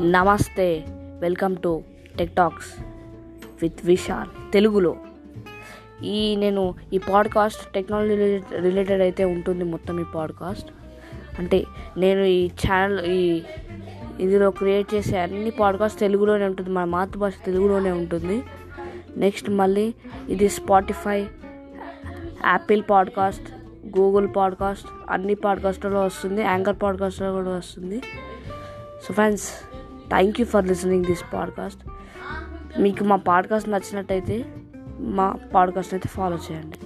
నమస్తే welcome to tech talks with Vishal తెలుగులో. ఈ నేను ఈ పాడ్కాస్ట్ టెక్నాలజీ రిలేటెడ్ అయితే ఉంటుంది మొత్తం ఈ పాడ్కాస్ట్ అంటే నేను ఈ ఛానల్ ఈ ఇందులో క్రియేట్ చేసే అన్ని పాడ్కాస్ట్ తెలుగులోనే ఉంటుంది మన మాతృభాష తెలుగులోనే ఉంటుంది. నెక్స్ట్ మళ్ళీ ఇది Spotify Apple podcast Google podcast అన్ని పాడ్కాస్ట్లో వస్తుంది యాంకర్ పాడ్కాస్ట్లో కూడా వస్తుంది. So friends thank you for listening this podcast మీకు మా పాడ్కాస్ట్ నచ్చినట్టయితే మా పాడ్కాస్ట్ అయితే ఫాలో చేయండి.